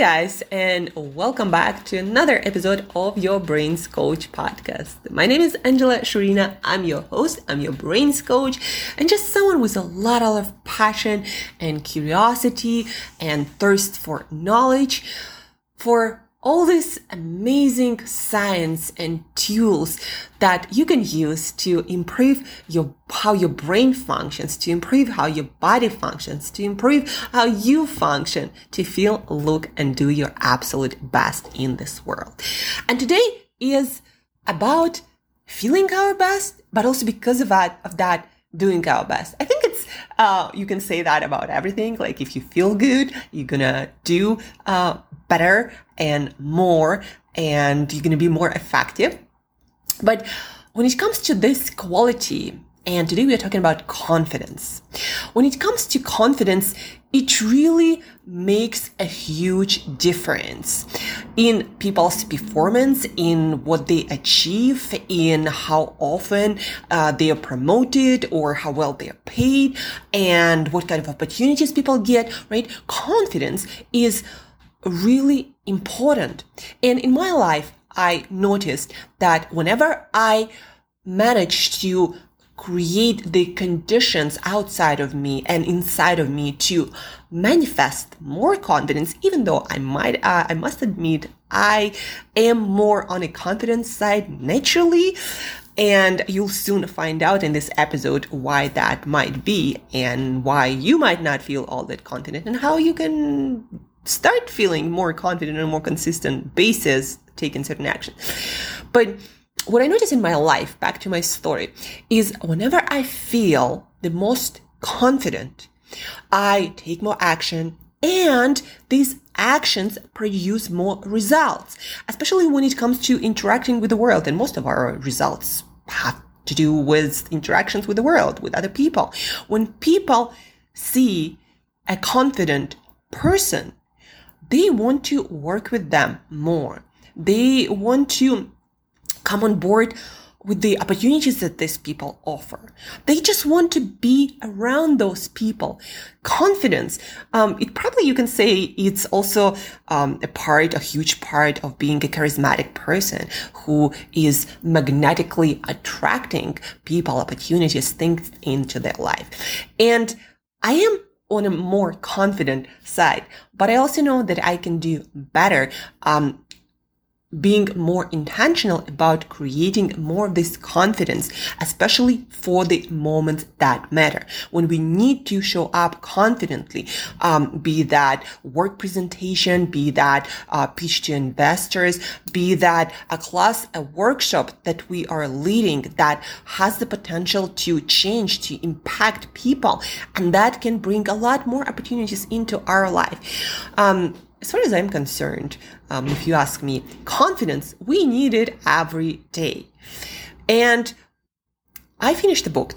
guys, and welcome back to another episode of your Brains Coach podcast. My name is Angela Shurina. I'm your host, I'm your Brains Coach, and just someone with a lot of passion and curiosity and thirst for knowledge for all this amazing science and tools that you can use to improve your how your brain functions to improve how your body functions to improve how you function to feel look and do your absolute best in this world. And today is about feeling our best but also because of that of that doing our best. I think uh, you can say that about everything like if you feel good you're gonna do uh, better and more and you're to be more effective. But when it comes to this quality, and today we are talking about confidence. When it comes to confidence, it really makes a huge difference in people's performance, in what they achieve, in how often uh, they are promoted or how well they are paid, and what kind of opportunities people get, right? Confidence is really important. And in my life, I noticed that whenever I managed to create the conditions outside of me and inside of me to manifest more confidence, even though I might, uh, I must admit, I am more on a confidence side naturally. And you'll soon find out in this episode why that might be and why you might not feel all that confident and how you can start feeling more confident on a more consistent basis taking certain action. But what I notice in my life, back to my story, is whenever I feel the most confident, I take more action and these actions produce more results, especially when it comes to interacting with the world. And most of our results have to do with interactions with the world, with other people. When people see a confident person, they want to work with them more. They want to come on board with the opportunities that these people offer. They just want to be around those people. Confidence, um, it probably you can say it's also um, a part, a huge part of being a charismatic person who is magnetically attracting people, opportunities, things into their life. And I am on a more confident side. But I also know that I can do better. Um, being more intentional about creating more of this confidence, especially for the moments that matter. When we need to show up confidently, um, be that work presentation, be that uh, pitch to investors, be that a class, a workshop that we are leading that has the potential to change, to impact people. And that can bring a lot more opportunities into our life. Um, as far as I'm concerned, um, if you ask me, confidence, we need it every day. And I finished the book,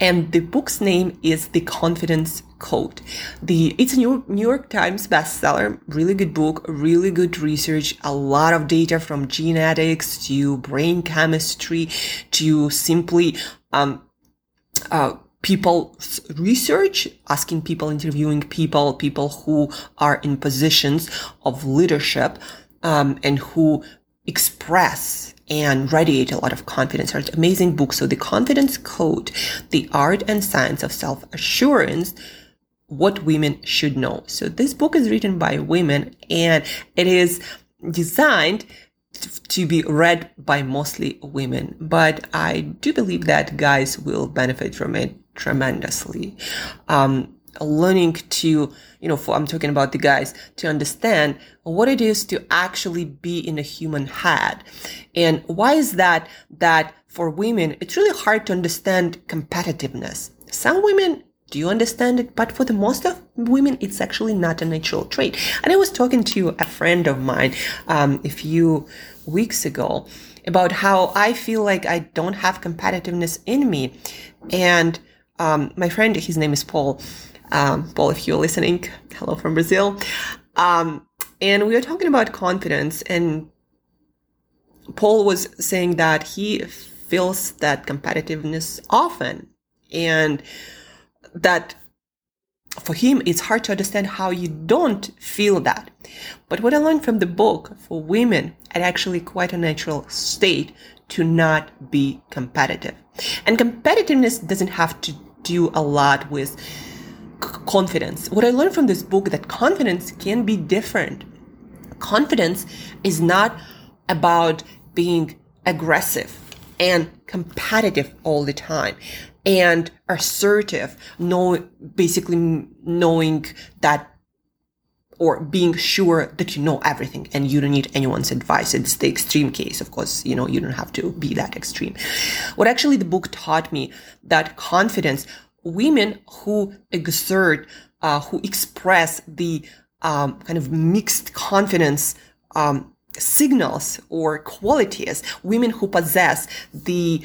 and the book's name is The Confidence Code. The it's a New, New York Times bestseller, really good book, really good research, a lot of data from genetics to brain chemistry to simply um, uh, people research, asking people, interviewing people, people who are in positions of leadership, um, and who express and radiate a lot of confidence. It's an amazing book. So the confidence code, the art and science of self assurance, what women should know. So this book is written by women and it is designed to be read by mostly women, but I do believe that guys will benefit from it tremendously. Um, learning to, you know, for, I'm talking about the guys to understand what it is to actually be in a human head. And why is that, that for women, it's really hard to understand competitiveness. Some women do you understand it? But for the most of women, it's actually not a natural trait. And I was talking to a friend of mine um, a few weeks ago about how I feel like I don't have competitiveness in me. And um, my friend, his name is Paul. Um, Paul, if you're listening, hello from Brazil. Um, and we were talking about confidence, and Paul was saying that he feels that competitiveness often, and that for him it's hard to understand how you don't feel that. But what I learned from the book for women, it's actually quite a natural state to not be competitive. And competitiveness doesn't have to do a lot with confidence. What I learned from this book that confidence can be different. Confidence is not about being aggressive and competitive all the time and assertive, know, basically knowing that or being sure that you know everything and you don't need anyone's advice. It's the extreme case. Of course, you know, you don't have to be that extreme. What actually the book taught me that confidence, women who exert, uh, who express the um, kind of mixed confidence um, signals or qualities, women who possess the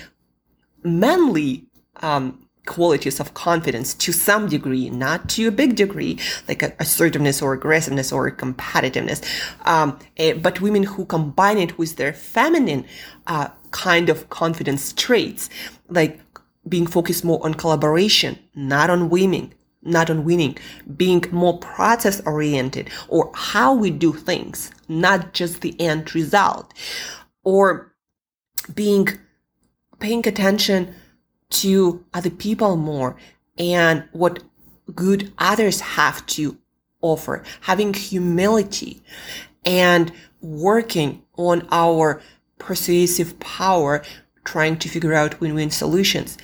manly um, qualities of confidence to some degree, not to a big degree, like assertiveness or aggressiveness or competitiveness. Um, eh, but women who combine it with their feminine uh, kind of confidence traits, like being focused more on collaboration, not on winning, not on winning, being more process oriented or how we do things, not just the end result, or being paying attention to other people more and what good others have to offer, having humility and working on our persuasive power, trying to figure out win-win solutions.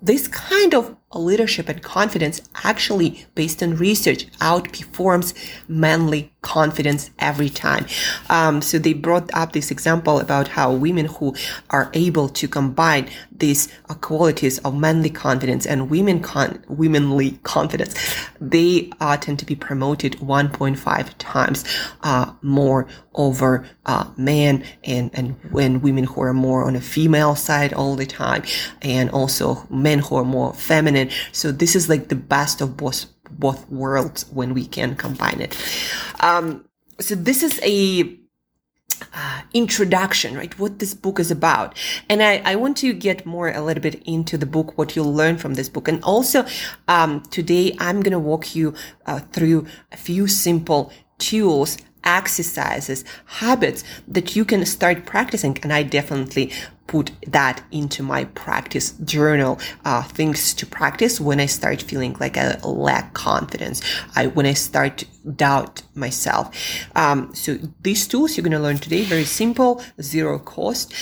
This kind of leadership and confidence actually based on research outperforms manly confidence every time. Um, so they brought up this example about how women who are able to combine these uh, qualities of manly confidence and women con- womanly confidence, they uh, tend to be promoted 1.5 times uh, more over uh, men and and when women who are more on a female side all the time, and also men who are more feminine. So this is like the best of both both worlds when we can combine it. Um, so this is a uh, introduction, right? What this book is about. And I, I want to get more a little bit into the book, what you'll learn from this book. And also, um, today I'm going to walk you uh, through a few simple tools exercises, habits that you can start practicing. And I definitely put that into my practice journal, uh, things to practice when I start feeling like I lack confidence. I, when I start to doubt myself. Um, so these tools you're going to learn today, very simple, zero cost.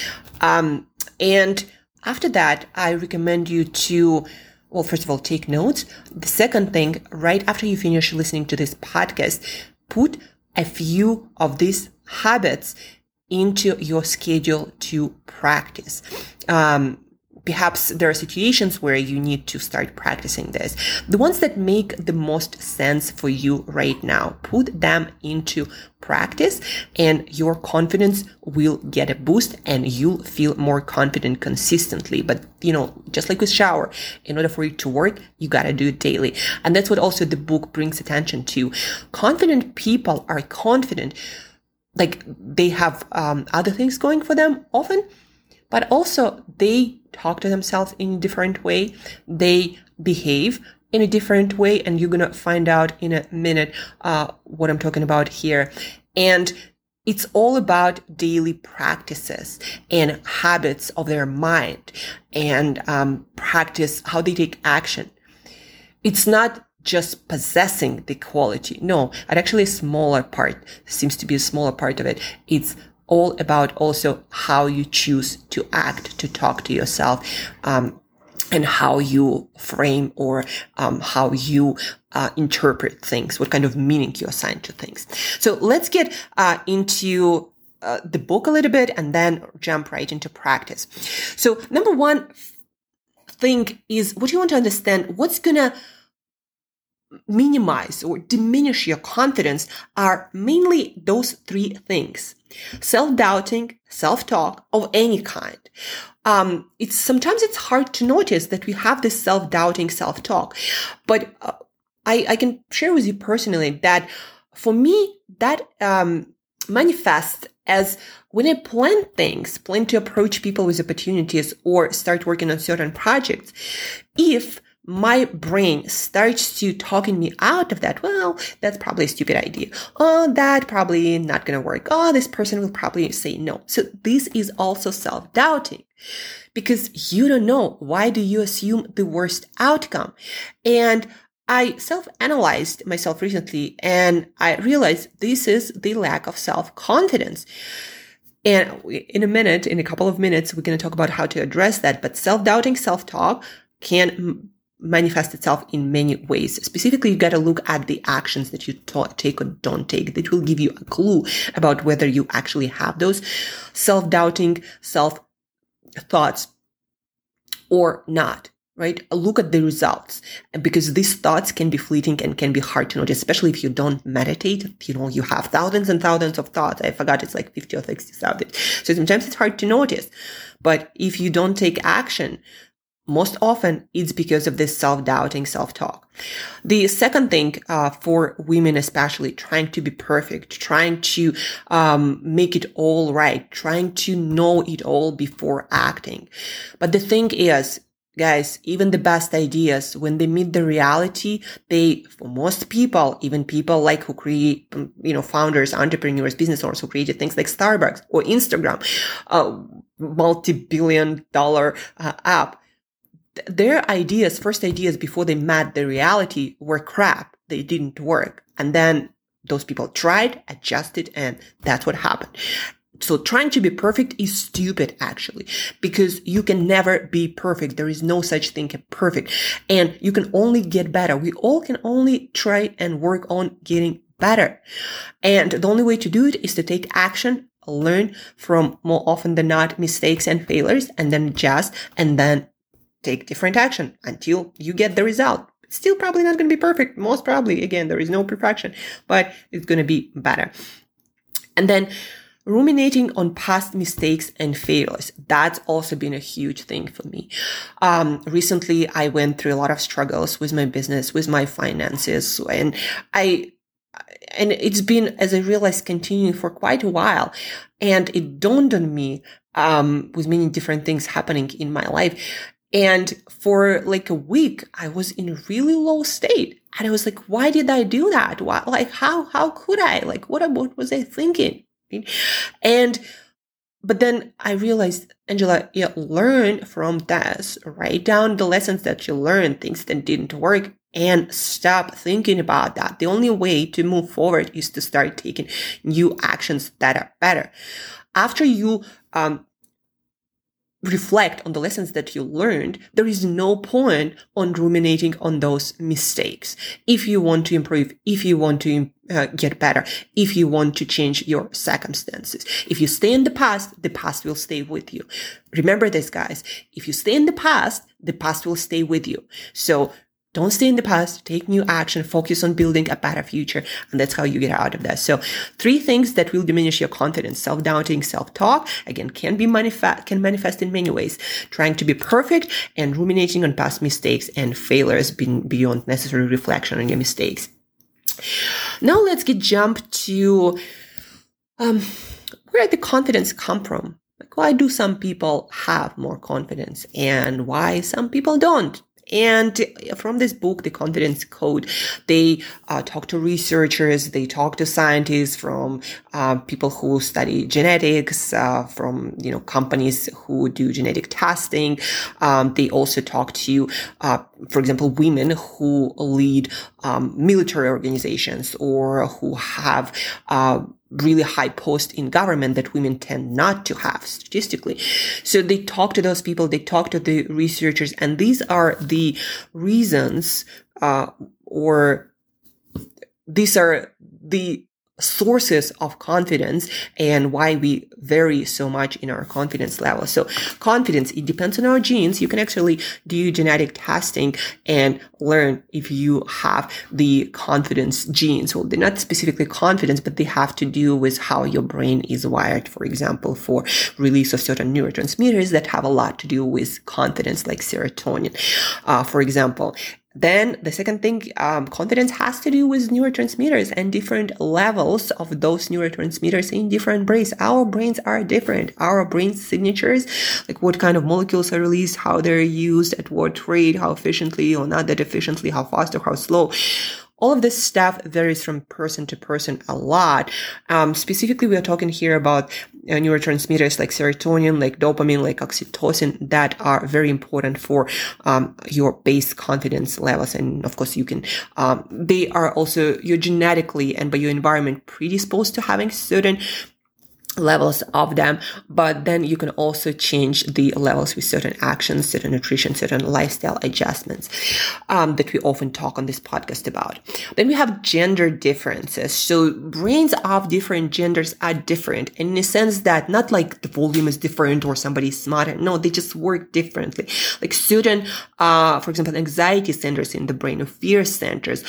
Um, and after that, I recommend you to well, first of all, take notes. The second thing, right after you finish listening to this podcast, put a few of these habits into your schedule to practice. Um, perhaps there are situations where you need to start practicing this. The ones that make the most sense for you right now, put them into practice and your confidence will get a boost and you'll feel more confident consistently. But, you know, just like with shower, in order for it to work, you got to do it daily. And that's what also the book brings attention to. Confident people are confident like they have um, other things going for them often but also they talk to themselves in a different way. They behave in a different way. And you're going to find out in a minute, uh, what I'm talking about here. And it's all about daily practices and habits of their mind and um, practice how they take action. It's not just possessing the quality. No, it actually a smaller part seems to be a smaller part of it. It's all about also how you choose to act, to talk to yourself, um, and how you frame or um, how you uh, interpret things, what kind of meaning you assign to things. So let's get uh, into uh, the book a little bit and then jump right into practice. So number one thing is what you want to understand. What's gonna minimize or diminish your confidence are mainly those three things. Self-doubting, self-talk of any kind. Um, it's sometimes it's hard to notice that we have this self-doubting self-talk, but uh, I, I can share with you personally that for me, that, um, manifests as when I plan things, plan to approach people with opportunities or start working on certain projects, if my brain starts to talking me out of that. Well, that's probably a stupid idea. Oh, that probably not going to work. Oh, this person will probably say no. So this is also self-doubting because you don't know. Why do you assume the worst outcome? And I self-analyzed myself recently and I realized this is the lack of self-confidence. And in a minute, in a couple of minutes, we're going to talk about how to address that. But self-doubting self-talk can manifest itself in many ways. Specifically, you got to look at the actions that you ta- take or don't take. That will give you a clue about whether you actually have those self-doubting self thoughts or not right? Look at the results because these thoughts can be fleeting and can be hard to notice, especially if you don't meditate. You know, you have thousands and thousands of thoughts. I forgot it's like 50 or 60,000. So sometimes it's hard to notice. But if you don't take action, most often it's because of this self-doubting self-talk. The second thing uh, for women, especially trying to be perfect, trying to um, make it all right, trying to know it all before acting. But the thing is, guys, even the best ideas, when they meet the reality, they, for most people, even people like who create, um, you know, founders, entrepreneurs, business owners who created things like Starbucks or Instagram, a multi-billion dollar uh, app, their ideas, first ideas before they met the reality were crap. They didn't work. And then those people tried, adjusted, and that's what happened. So trying to be perfect is stupid actually, because you can never be perfect. There is no such thing as perfect and you can only get better. We all can only try and work on getting better. And the only way to do it is to take action, learn from more often than not mistakes and failures and then adjust and then take different action until you get the result. Still probably not going to be perfect. Most probably, again, there is no perfection, but it's going to be better. And then ruminating on past mistakes and failures. That's also been a huge thing for me. Um, recently I went through a lot of struggles with my business, with my finances, and I, and it's been, as I realized, continuing for quite a while. And it dawned on me, um, with many different things happening in my life and for like a week, I was in really low state. And I was like, why did I do that? Why, like, how, how could I? Like, what, what was I thinking? And, but then I realized, Angela, yeah, learn from this, write down the lessons that you learned, things that didn't work, and stop thinking about that. The only way to move forward is to start taking new actions that are better. After you, um, reflect on the lessons that you learned, there is no point on ruminating on those mistakes. If you want to improve, if you want to uh, get better, if you want to change your circumstances. If you stay in the past, the past will stay with you. Remember this, guys. If you stay in the past, the past will stay with you. So don't stay in the past, take new action, focus on building a better future. And that's how you get out of that. So three things that will diminish your confidence, self-doubting, self-talk, again, can be manifest, can manifest in many ways. Trying to be perfect and ruminating on past mistakes and failures beyond necessary reflection on your mistakes. Now let's get jump to, um, where the confidence come from? Like, why do some people have more confidence and why some people don't? And from this book, The Confidence Code, they uh, talk to researchers, they talk to scientists from uh, people who study genetics, uh, from you know companies who do genetic testing. Um, they also talk to, uh, for example, women who lead um, military organizations or who have uh, really high post in government that women tend not to have statistically. So they talk to those people, they talk to the researchers, and these are the reasons, uh, or these are the sources of confidence and why we vary so much in our confidence level. So confidence, it depends on our genes. You can actually do genetic testing and learn if you have the confidence genes. Well, they're not specifically confidence, but they have to do with how your brain is wired. For example, for release of certain neurotransmitters that have a lot to do with confidence, like serotonin. Uh, for example, then the second thing, um, confidence has to do with neurotransmitters and different levels of those neurotransmitters in different brains. Our brains are different. Our brain signatures, like what kind of molecules are released, how they're used, at what rate, how efficiently or not that efficiently, how fast or how slow all of this stuff varies from person to person a lot. Um, specifically, we are talking here about neurotransmitters like serotonin, like dopamine, like oxytocin that are very important for um, your base confidence levels. And of course, you can, um, they are also, you're genetically and by your environment predisposed to having certain levels of them, but then you can also change the levels with certain actions, certain nutrition, certain lifestyle adjustments um, that we often talk on this podcast about. Then we have gender differences. So brains of different genders are different in a sense that not like the volume is different or somebody's smarter. No, they just work differently. Like certain, uh, for example, anxiety centers in the brain or fear centers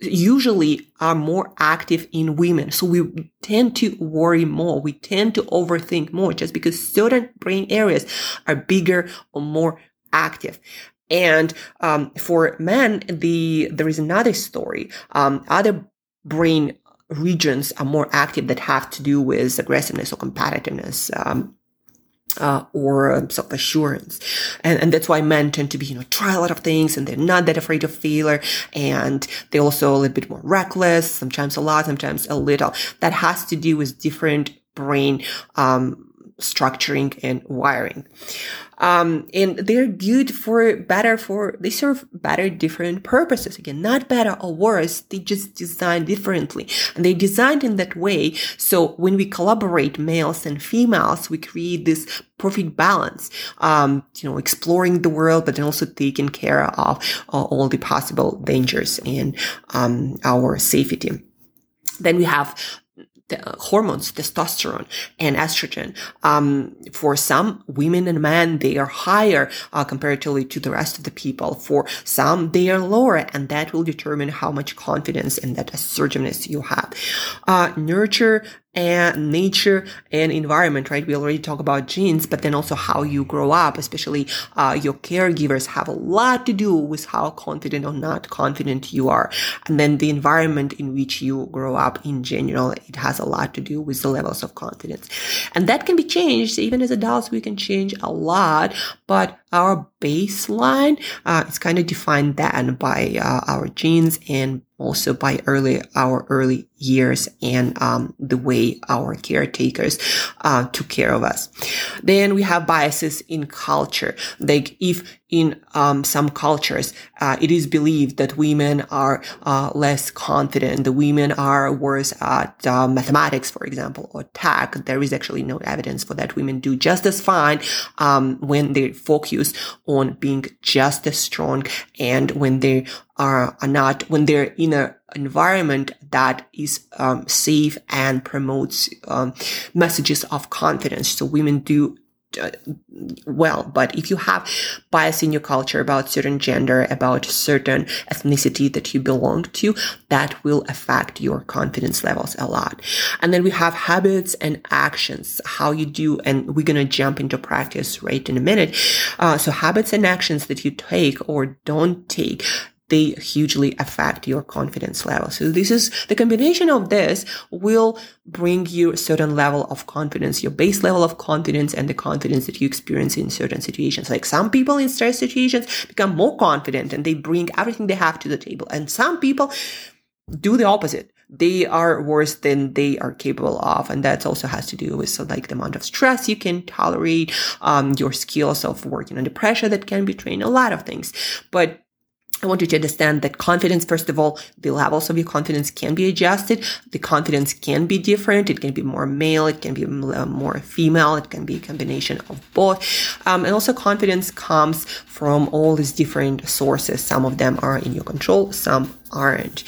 usually are more active in women. So we tend to worry more. We tend to overthink more just because certain brain areas are bigger or more active. And um, for men, the there is another story. Um, other brain regions are more active that have to do with aggressiveness or competitiveness. Um, uh, or um, self assurance. And, and that's why men tend to be, you know, try a lot of things and they're not that afraid of failure. And they're also a little bit more reckless, sometimes a lot, sometimes a little. That has to do with different brain, um, structuring and wiring. Um, and they're good for better for, they serve better different purposes. Again, not better or worse. They just design differently and they designed in that way. So when we collaborate males and females, we create this perfect balance, um, you know, exploring the world, but then also taking care of uh, all the possible dangers and, um, our safety. Then we have the uh, hormones, testosterone and estrogen. Um, for some women and men, they are higher uh, comparatively to the rest of the people. For some, they are lower, and that will determine how much confidence and that assertiveness you have. Uh, nurture and nature and environment, right? We already talk about genes, but then also how you grow up, especially uh, your caregivers have a lot to do with how confident or not confident you are. And then the environment in which you grow up in general, it has a lot to do with the levels of confidence. And that can be changed. Even as adults, we can change a lot, but our baseline uh, is kind of defined then by uh, our genes and also by early our early years and um, the way our caretakers uh, took care of us. Then we have biases in culture. Like if in um, some cultures, uh, it is believed that women are uh, less confident. The women are worse at uh, mathematics, for example, or tech. There is actually no evidence for that. Women do just as fine um, when they focus on being just as strong and when they are, are not when they're in an environment that is um, safe and promotes um, messages of confidence. So women do uh, well, but if you have bias in your culture about certain gender, about certain ethnicity that you belong to, that will affect your confidence levels a lot. And then we have habits and actions, how you do, and we're going to jump into practice right in a minute. Uh, so habits and actions that you take or don't take they hugely affect your confidence level. So this is the combination of this will bring you a certain level of confidence, your base level of confidence and the confidence that you experience in certain situations. Like some people in stress situations become more confident and they bring everything they have to the table. And some people do the opposite they are worse than they are capable of and that also has to do with so like the amount of stress you can tolerate um, your skills of working under pressure that can be trained a lot of things but I want you to understand that confidence, first of all, the levels of your confidence can be adjusted. The confidence can be different. It can be more male. It can be uh, more female. It can be a combination of both. Um, and also confidence comes from all these different sources. Some of them are in your control. Some aren't.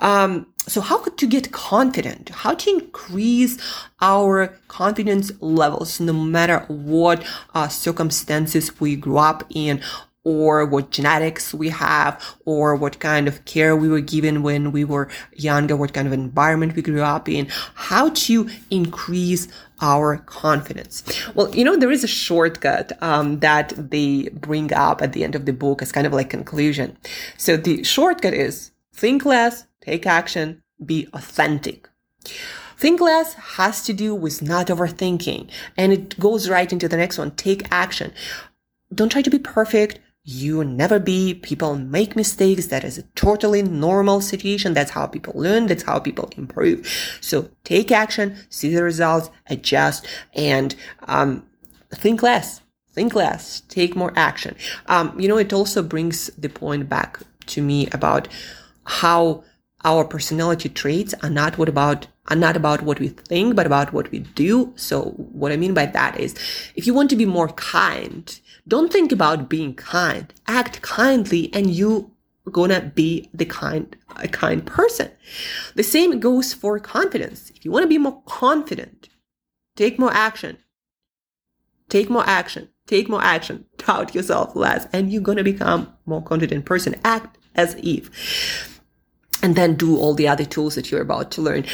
Um, so how to get confident? How to increase our confidence levels no matter what uh, circumstances we grew up in or what genetics we have, or what kind of care we were given when we were younger, what kind of environment we grew up in, how to increase our confidence. Well, you know, there is a shortcut um, that they bring up at the end of the book as kind of like conclusion. So the shortcut is think less, take action, be authentic. Think less has to do with not overthinking. And it goes right into the next one. Take action. Don't try to be perfect. You never be. People make mistakes. That is a totally normal situation. That's how people learn. That's how people improve. So take action, see the results, adjust, and um, think less. Think less. Take more action. Um, you know, it also brings the point back to me about how our personality traits are not what about are not about what we think, but about what we do. So what I mean by that is if you want to be more kind, don't think about being kind. Act kindly and you gonna be the kind a kind person. The same goes for confidence. If you want to be more confident, take more action. Take more action. Take more action. Doubt yourself less and you're gonna become more confident person. Act as if. And then do all the other tools that you're about to learn.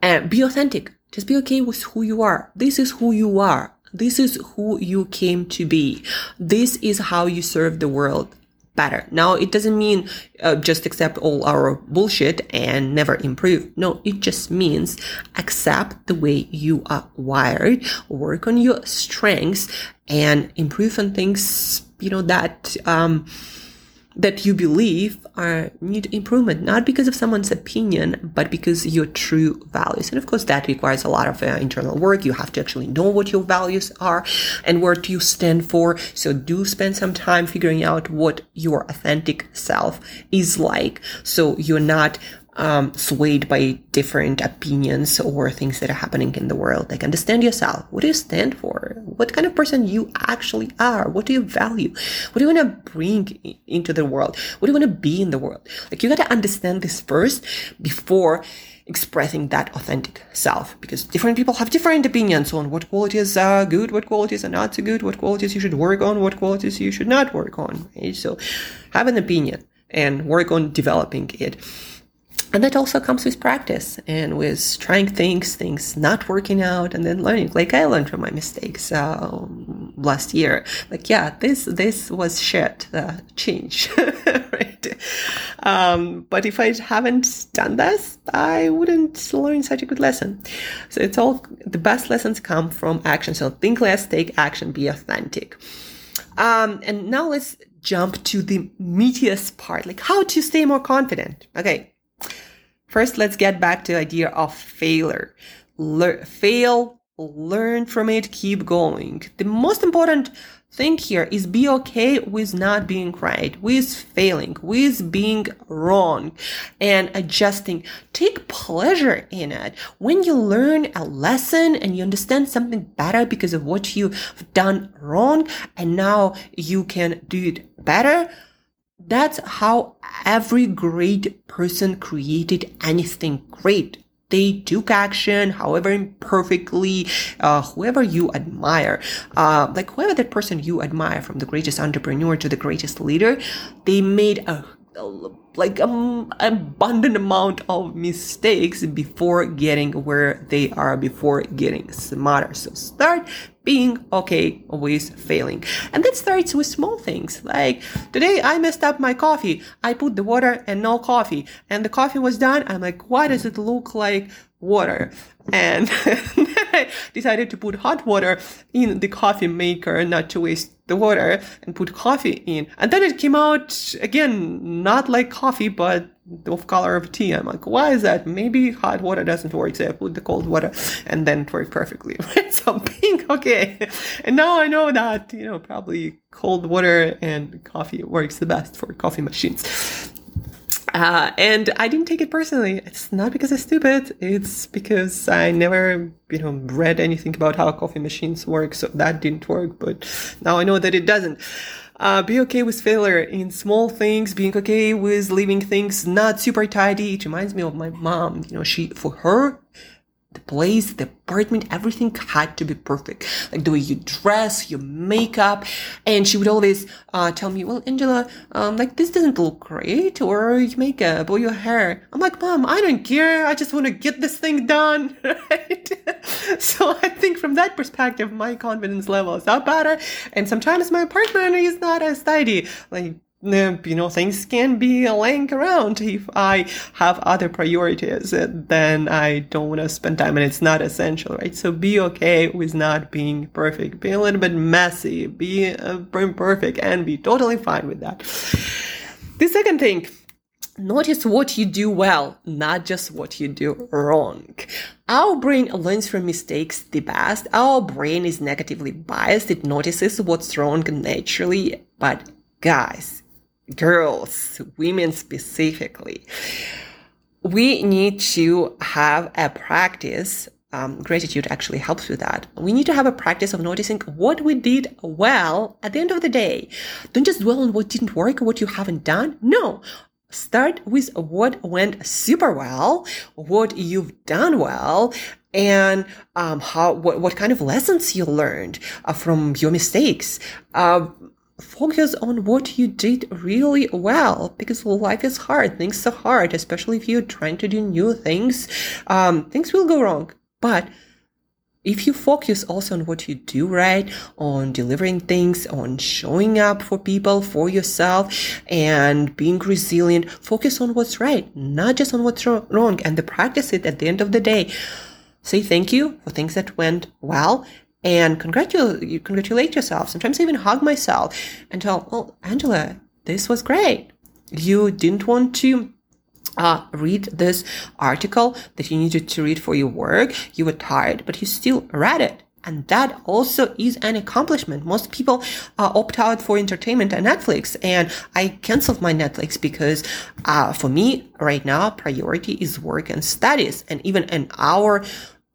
And be authentic. Just be okay with who you are. This is who you are. This is who you came to be. This is how you serve the world better. Now, it doesn't mean uh, just accept all our bullshit and never improve. No, it just means accept the way you are wired, work on your strengths and improve on things, you know, that, um, that you believe are need improvement, not because of someone's opinion, but because your true values. And of course, that requires a lot of uh, internal work. You have to actually know what your values are and what you stand for. So do spend some time figuring out what your authentic self is like. So you're not um, swayed by different opinions or things that are happening in the world. Like understand yourself. What do you stand for? What kind of person you actually are? What do you value? What do you want to bring into the world? What do you want to be in the world? Like you got to understand this first before expressing that authentic self because different people have different opinions on what qualities are good, what qualities are not so good, what qualities you should work on, what qualities you should not work on. Right? So have an opinion and work on developing it. And that also comes with practice and with trying things, things not working out, and then learning. Like I learned from my mistakes uh, last year. Like, yeah, this this was shit. Uh, change, right? Um, but if I haven't done this, I wouldn't learn such a good lesson. So it's all the best lessons come from action. So think less, take action, be authentic. Um, and now let's jump to the meatiest part, like how to stay more confident. Okay, First, let's get back to the idea of failure. Le- fail, learn from it, keep going. The most important thing here is be okay with not being right, with failing, with being wrong and adjusting. Take pleasure in it. When you learn a lesson and you understand something better because of what you've done wrong and now you can do it better, that's how every great person created anything great. They took action, however imperfectly, uh, whoever you admire, uh, like whoever that person you admire, from the greatest entrepreneur to the greatest leader, they made a like um, abundant amount of mistakes before getting where they are before getting smarter. So start being okay with failing. And that starts with small things. Like today i messed up my coffee. I put the water and no coffee. And the coffee was done. I'm like why does it look like water? And I decided to put hot water in the coffee maker not to waste the water and put coffee in. And then it came out again, not like coffee, but of color of tea. I'm like, why is that? Maybe hot water doesn't work. So I put the cold water and then it worked perfectly. so pink, okay. And now I know that, you know, probably cold water and coffee works the best for coffee machines. Uh, and I didn't take it personally. It's not because I'm stupid. It's because I never, you know, read anything about how coffee machines work. So that didn't work. But now I know that it doesn't. Uh, be okay with failure in small things, being okay with leaving things not super tidy. It reminds me of my mom. You know, she, for her, the place, the apartment, everything had to be perfect. Like the way you dress, your makeup. And she would always uh, tell me, well, Angela, um, like this doesn't look great, or your makeup, or your hair. I'm like, mom, I don't care. I just want to get this thing done. Right? so I think from that perspective, my confidence level is up better. And sometimes my apartment is not as tidy. Like, you know, things can be laying around if I have other priorities, then I don't want to spend time and it's not essential, right? So be okay with not being perfect. Be a little bit messy, be uh, imperfect and be totally fine with that. The second thing, notice what you do well, not just what you do wrong. Our brain learns from mistakes the best. Our brain is negatively biased. It notices what's wrong naturally. But guys, girls, women specifically, we need to have a practice. Um, gratitude actually helps with that. We need to have a practice of noticing what we did well at the end of the day. Don't just dwell on what didn't work or what you haven't done. No. Start with what went super well, what you've done well, and um, how what, what kind of lessons you learned uh, from your mistakes. Uh, focus on what you did really well because life is hard. Things are hard, especially if you're trying to do new things. Um, things will go wrong. But if you focus also on what you do right, on delivering things, on showing up for people, for yourself, and being resilient, focus on what's right, not just on what's wrong, and to practice it at the end of the day. Say thank you for things that went well and congratulate, you congratulate yourself. Sometimes I even hug myself and tell, well, Angela, this was great. You didn't want to uh, read this article that you needed to read for your work. You were tired, but you still read it. And that also is an accomplishment. Most people uh, opt out for entertainment and Netflix. And I canceled my Netflix because uh, for me right now, priority is work and studies. And even an hour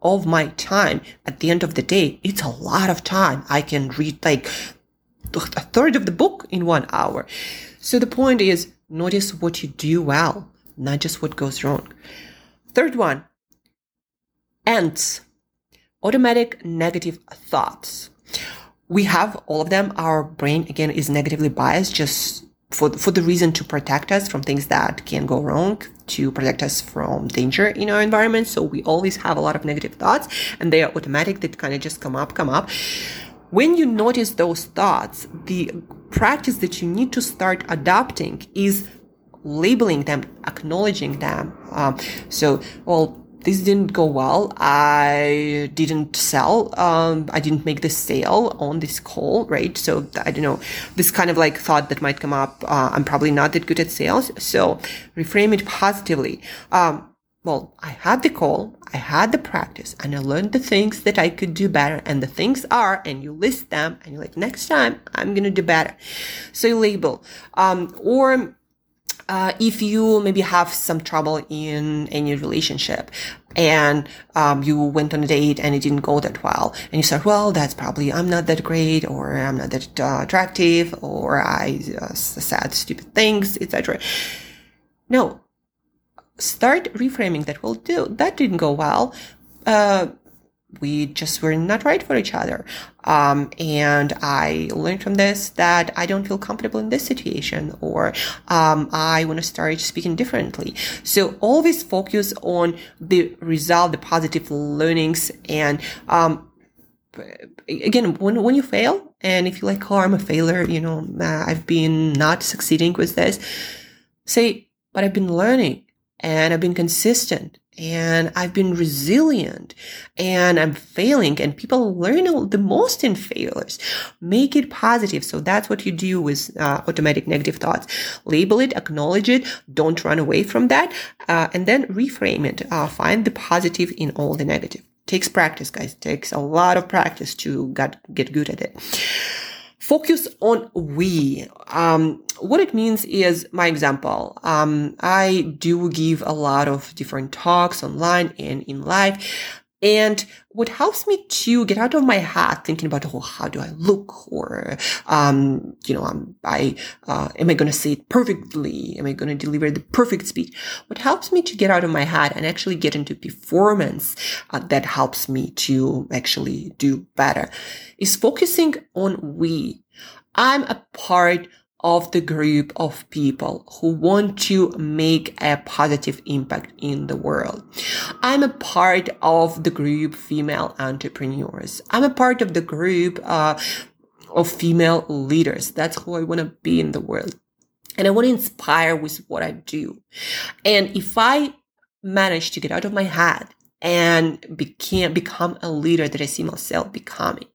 of my time at the end of the day, it's a lot of time. I can read like a third of the book in one hour. So the point is notice what you do well, not just what goes wrong. Third one, ants, automatic negative thoughts. We have all of them. Our brain again is negatively biased just for, for the reason to protect us from things that can go wrong, to protect us from danger in our environment. So we always have a lot of negative thoughts and they are automatic. They kind of just come up, come up. When you notice those thoughts, the practice that you need to start adopting is labeling them, acknowledging them. Um, so, well, this didn't go well. I didn't sell. Um, I didn't make the sale on this call, right? So I don't know, this kind of like thought that might come up. Uh, I'm probably not that good at sales. So reframe it positively. Um, well, I had the call, I had the practice, and I learned the things that I could do better. And the things are, and you list them, and you're like, next time I'm gonna do better. So you label. Um, or uh, if you maybe have some trouble in any relationship and um, you went on a date and it didn't go that well and you said well that's probably i'm not that great or i'm not that uh, attractive or i uh, said stupid things etc no. Start reframing that. Will do that didn't go well. Uh, we just were not right for each other. Um, and I learned from this that I don't feel comfortable in this situation or, um, I want to start speaking differently. So always focus on the result, the positive learnings and, um, again, when, when you fail and if you like, oh, I'm a failure, you know, uh, I've been not succeeding with this, say, but I've been learning and I've been consistent and I've been resilient and I'm failing and people learn the most in failures. Make it positive. So that's what you do with uh, automatic negative thoughts. Label it, acknowledge it, don't run away from that, uh, and then reframe it. Uh, find the positive in all the negative. Takes practice, guys. Takes a lot of practice to get, get good at it. Focus on we. Um, what it means is my example. Um, I do give a lot of different talks online and in live. And what helps me to get out of my head thinking about, oh, how do I look? Or, um, you know, um, I, uh, am I going to say it perfectly? Am I going to deliver the perfect speech? What helps me to get out of my head and actually get into performance uh, that helps me to actually do better is focusing on we. I'm a part of the group of people who want to make a positive impact in the world. I'm a part of the group female entrepreneurs. I'm a part of the group uh, of female leaders. That's who I want to be in the world. And I want to inspire with what I do. And if I manage to get out of my head and became, become a leader that I see myself becoming.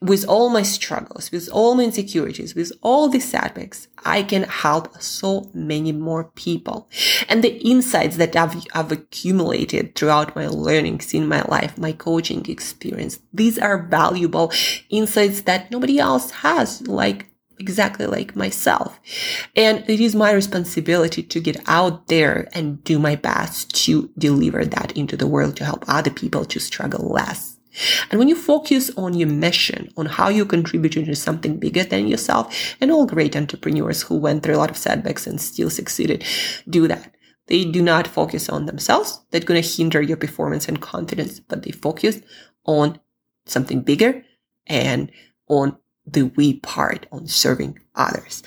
With all my struggles, with all my insecurities, with all the setbacks, I can help so many more people. And the insights that I've, I've accumulated throughout my learnings in my life, my coaching experience, these are valuable insights that nobody else has, like exactly like myself. And it is my responsibility to get out there and do my best to deliver that into the world to help other people to struggle less. And when you focus on your mission, on how you contribute to something bigger than yourself, and all great entrepreneurs who went through a lot of setbacks and still succeeded do that. They do not focus on themselves. That's going to hinder your performance and confidence, but they focus on something bigger and on the we part on serving others.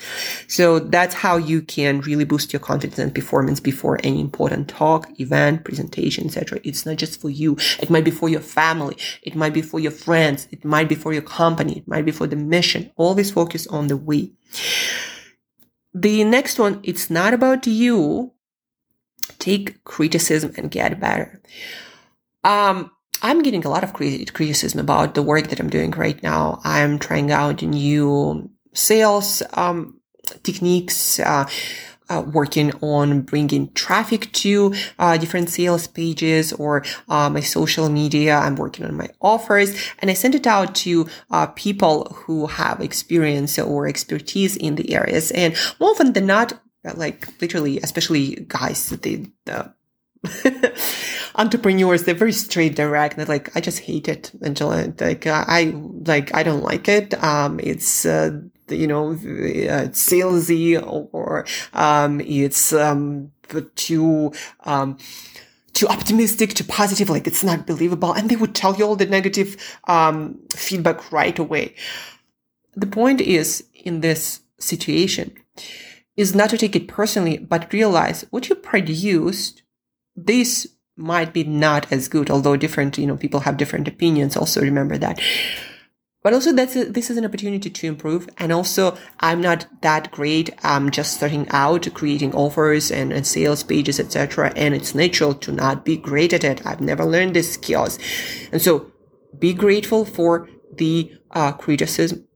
So that's how you can really boost your confidence and performance before any important talk, event, presentation, etc. It's not just for you. It might be for your family. It might be for your friends. It might be for your company. It might be for the mission. Always focus on the we. The next one, it's not about you. Take criticism and get better. Um, I'm getting a lot of criticism about the work that I'm doing right now. I'm trying out new sales um, techniques. Uh, uh, working on bringing traffic to uh, different sales pages or uh, my social media. I'm working on my offers and I send it out to uh, people who have experience or expertise in the areas. And more often than not, like literally, especially guys, the, the entrepreneurs they're very straight direct they're like i just hate it angela like uh, i like i don't like it um it's uh, you know uh, salesy or um it's um too um too optimistic, too positive, like it's not believable. And they would tell you all the negative um, feedback right away. The point is, in this situation, is not to take it personally, but realize what you produced, this might be not as good, although different, you know, people have different opinions. Also remember that. But also that's a, this is an opportunity to improve. And also I'm not that great. I'm just starting out creating offers and, and sales pages, etc. And it's natural to not be great at it. I've never learned these skills. And so be grateful for the uh, criticism.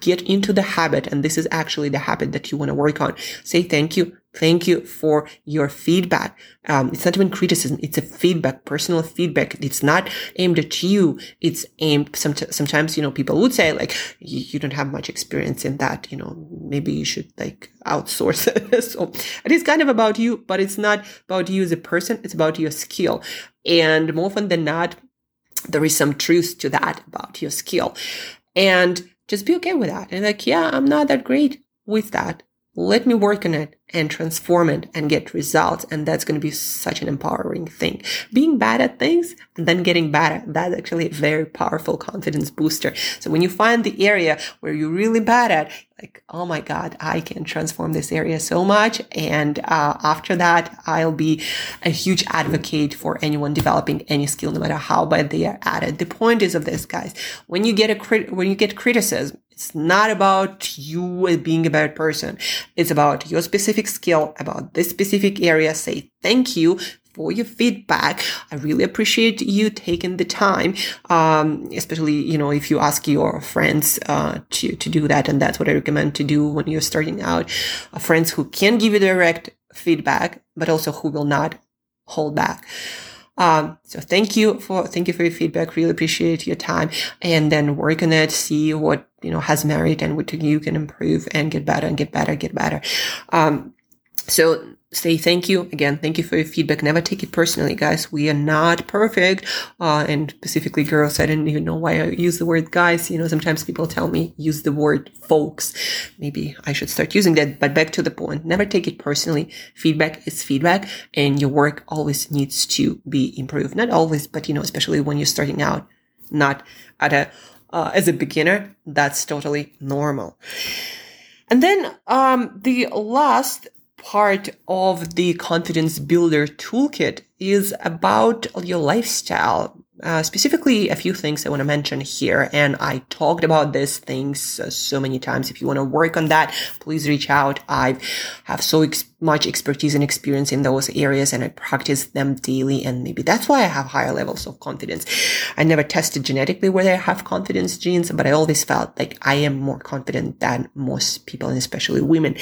Get into the habit. And this is actually the habit that you want to work on. Say thank you Thank you for your feedback. Um, it's not even criticism. It's a feedback, personal feedback. It's not aimed at you. It's aimed, some, sometimes, you know, people would say like, you, you, don't have much experience in that. You know, maybe you should like outsource it. so it is kind of about you, but it's not about you as a person. It's about your skill. And more often than not, there is some truth to that about your skill. And just be okay with that. And like, yeah, I'm not that great with that. Let me work on it and transform it and get results. And that's going to be such an empowering thing. Being bad at things and then getting better, that's actually a very powerful confidence booster. So when you find the area where you're really bad at, like, oh my God, I can transform this area so much. And uh, after that, I'll be a huge advocate for anyone developing any skill, no matter how bad they are at it. The point is of this, guys, when you get a crit- when you get criticism, it's not about you being a bad person. It's about your specific skill, about this specific area. Say thank you for your feedback. I really appreciate you taking the time, um, especially, you know, if you ask your friends, uh, to, to do that. And that's what I recommend to do when you're starting out. Uh, friends who can give you direct feedback, but also who will not hold back. Um, so thank you for, thank you for your feedback. Really appreciate your time and then work on it, see what, you know, has merit and what you can improve and get better and get better, get better. Um, so say thank you. Again thank you for your feedback. Never take it personally guys. We are not perfect. Uh, and specifically girls i didn't even know why i use the word guys. You know sometimes people tell me use the word folks. Maybe i should start using that but back to the point. Never take it personally. Feedback is feedback and your work always needs to be improved. Not always but you know especially when you're starting out not at a uh, as a beginner that's totally normal and then um, the last part of the confidence builder toolkit is about your lifestyle. Uh, specifically, a few things I want to mention here, and I talked about these things uh, so many times. If you want to work on that, please reach out. I have so ex- much expertise and experience in those areas, and I practice them daily, and maybe that's why I have higher levels of confidence. I never tested genetically whether I have confidence genes, but I always felt like I am more confident than most people, and especially women.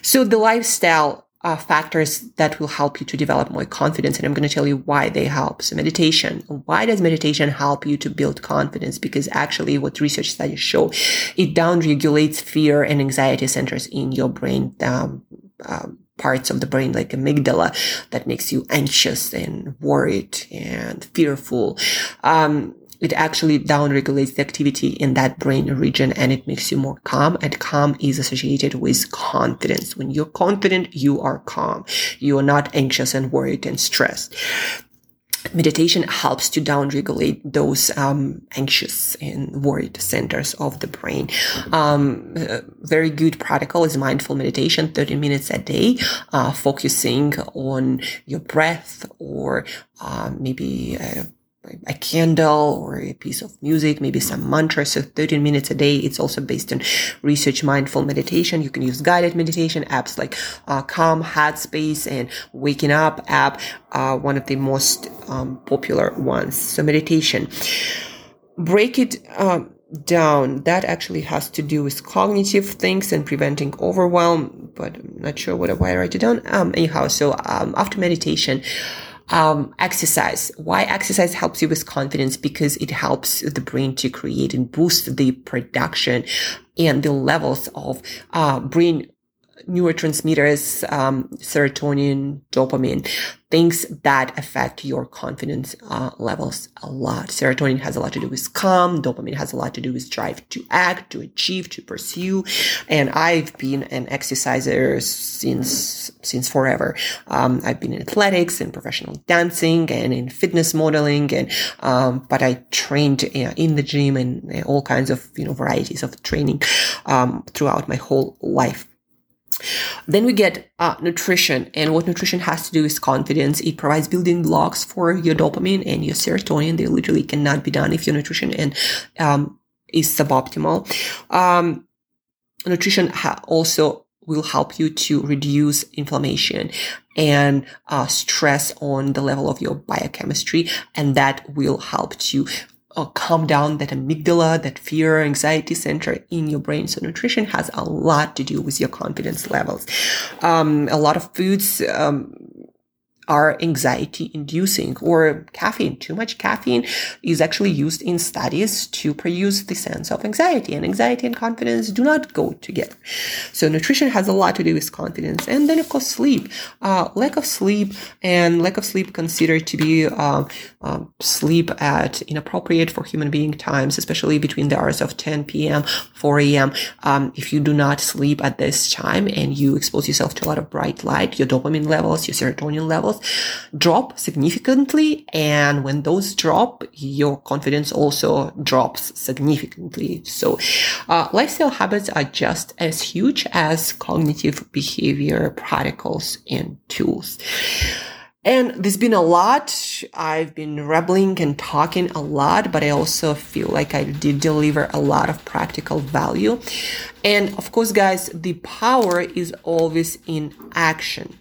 So the lifestyle uh, factors that will help you to develop more confidence. And I'm going to tell you why they help. So meditation. Why does meditation help you to build confidence? Because actually what research studies show, it down regulates fear and anxiety centers in your brain. Um, um, parts of the brain like amygdala that makes you anxious and worried and fearful. Um, it actually downregulates the activity in that brain region and it makes you more calm. And calm is associated with confidence. When you're confident, you are calm. You are not anxious and worried and stressed meditation helps to downregulate those um, anxious and worried centers of the brain. Um, very good protocol is mindful meditation, 30 minutes a day, uh, focusing on your breath or uh, maybe uh, a candle or a piece of music, maybe some mantra. So 13 minutes a day. It's also based on research mindful meditation. You can use guided meditation apps like uh, Calm, Headspace, and Waking Up app, uh, one of the most um, popular ones. So meditation. Break it um, down. That actually has to do with cognitive things and preventing overwhelm, but I'm not sure what why I write it down. Um, anyhow, so um, after meditation, um, exercise. Why exercise helps you with confidence? Because it helps the brain to create and boost the production and the levels of uh, brain neurotransmitters, um, serotonin, dopamine, things that affect your confidence uh, levels a lot. Serotonin has a lot to do with calm. Dopamine has a lot to do with drive to act, to achieve, to pursue. And I've been an exerciser since since forever. Um, I've been in athletics and professional dancing and in fitness modeling, and um, but I trained uh, in the gym and all kinds of you know varieties of training um, throughout my whole life. Then we get uh, nutrition, and what nutrition has to do is confidence. It provides building blocks for your dopamine and your serotonin. They literally cannot be done if your nutrition and um, is suboptimal. Um, nutrition ha- also will help you to reduce inflammation and uh, stress on the level of your biochemistry, and that will help to calm down that amygdala, that fear, anxiety center in your brain. So nutrition has a lot to do with your confidence levels. Um, a lot of foods, um, are anxiety inducing or caffeine. Too much caffeine is actually used in studies to produce the sense of anxiety and anxiety and confidence do not go together. So nutrition has a lot to do with confidence. And then of course sleep, uh, lack of sleep and lack of sleep considered to be, uh, uh, sleep at inappropriate for human being times, especially between the hours of 10 p.m., 4 a.m. Um, if you do not sleep at this time and you expose yourself to a lot of bright light, your dopamine levels, your serotonin levels, drop significantly. And when those drop, your confidence also drops significantly. So, uh, lifestyle habits are just as huge as cognitive behavior protocols and tools. And there's been a lot. I've been rambling and talking a lot, but I also feel like I did deliver a lot of practical value. And of course, guys, the power is always in action.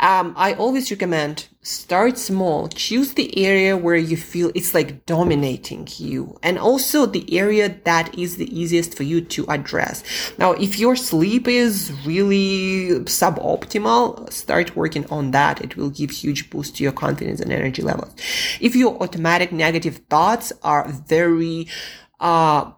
Um, I always recommend start small. Choose the area where you feel it's like dominating you and also the area that is the easiest for you to address. Now, if your sleep is really suboptimal, start working on that. It will give huge boost to your confidence and energy levels. If your automatic negative thoughts are very, uh,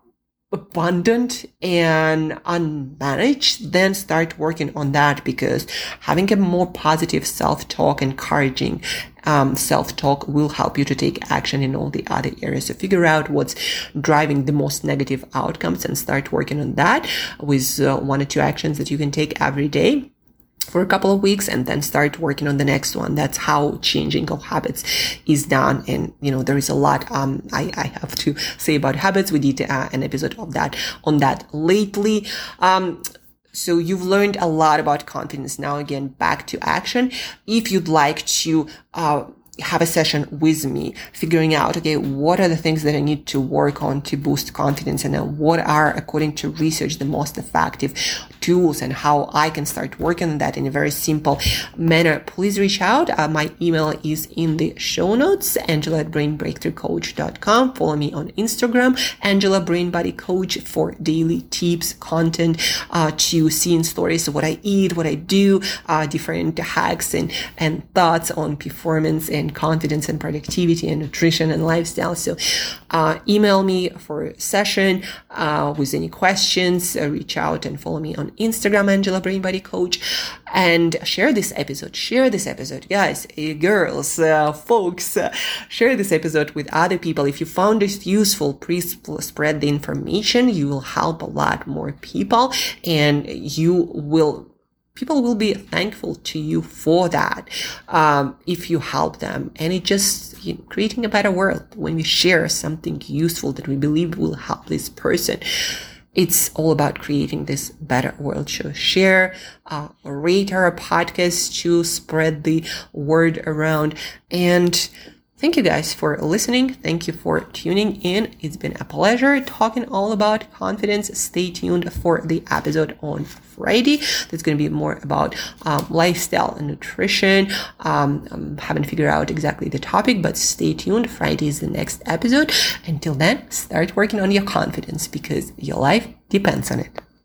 abundant and unmanaged, then start working on that because having a more positive self-talk, encouraging um, self-talk will help you to take action in all the other areas. So figure out what's driving the most negative outcomes and start working on that with uh, one or two actions that you can take every day for a couple of weeks and then start working on the next one. That's how changing of habits is done. And, you know, there is a lot, um, I, I have to say about habits. We did uh, an episode of that on that lately. Um, so you've learned a lot about confidence. Now again, back to action. If you'd like to, uh, have a session with me, figuring out, okay, what are the things that I need to work on to boost confidence and then what are, according to research, the most effective tools and how I can start working on that in a very simple manner, please reach out. Uh, my email is in the show notes, angela at brainbreakthroughcoach.com. Follow me on Instagram, Angela Brain Body Coach for daily tips, content, uh, to seeing stories of what I eat, what I do, uh, different hacks and, and thoughts on performance and confidence and productivity and nutrition and lifestyle. So, uh, email me for a session, uh, with any questions, uh, reach out and follow me on Instagram, Angela Brain Body Coach and share this episode. Share this episode, guys, eh, girls, uh, folks, uh, share this episode with other people. If you found this useful, please spread the information. You will help a lot more people and you will people will be thankful to you for that um, if you help them. And it just you know, creating a better world. When we share something useful that we believe will help this person it's all about creating this better world. So share uh, rate our podcast to spread the word around. And Thank you guys for listening. Thank you for tuning in. It's been a pleasure talking all about confidence. Stay tuned for the episode on Friday. That's going to be more about um, lifestyle and nutrition. Um, I haven't figured out exactly the topic, but stay tuned. Friday is the next episode. Until then, start working on your confidence because your life depends on it.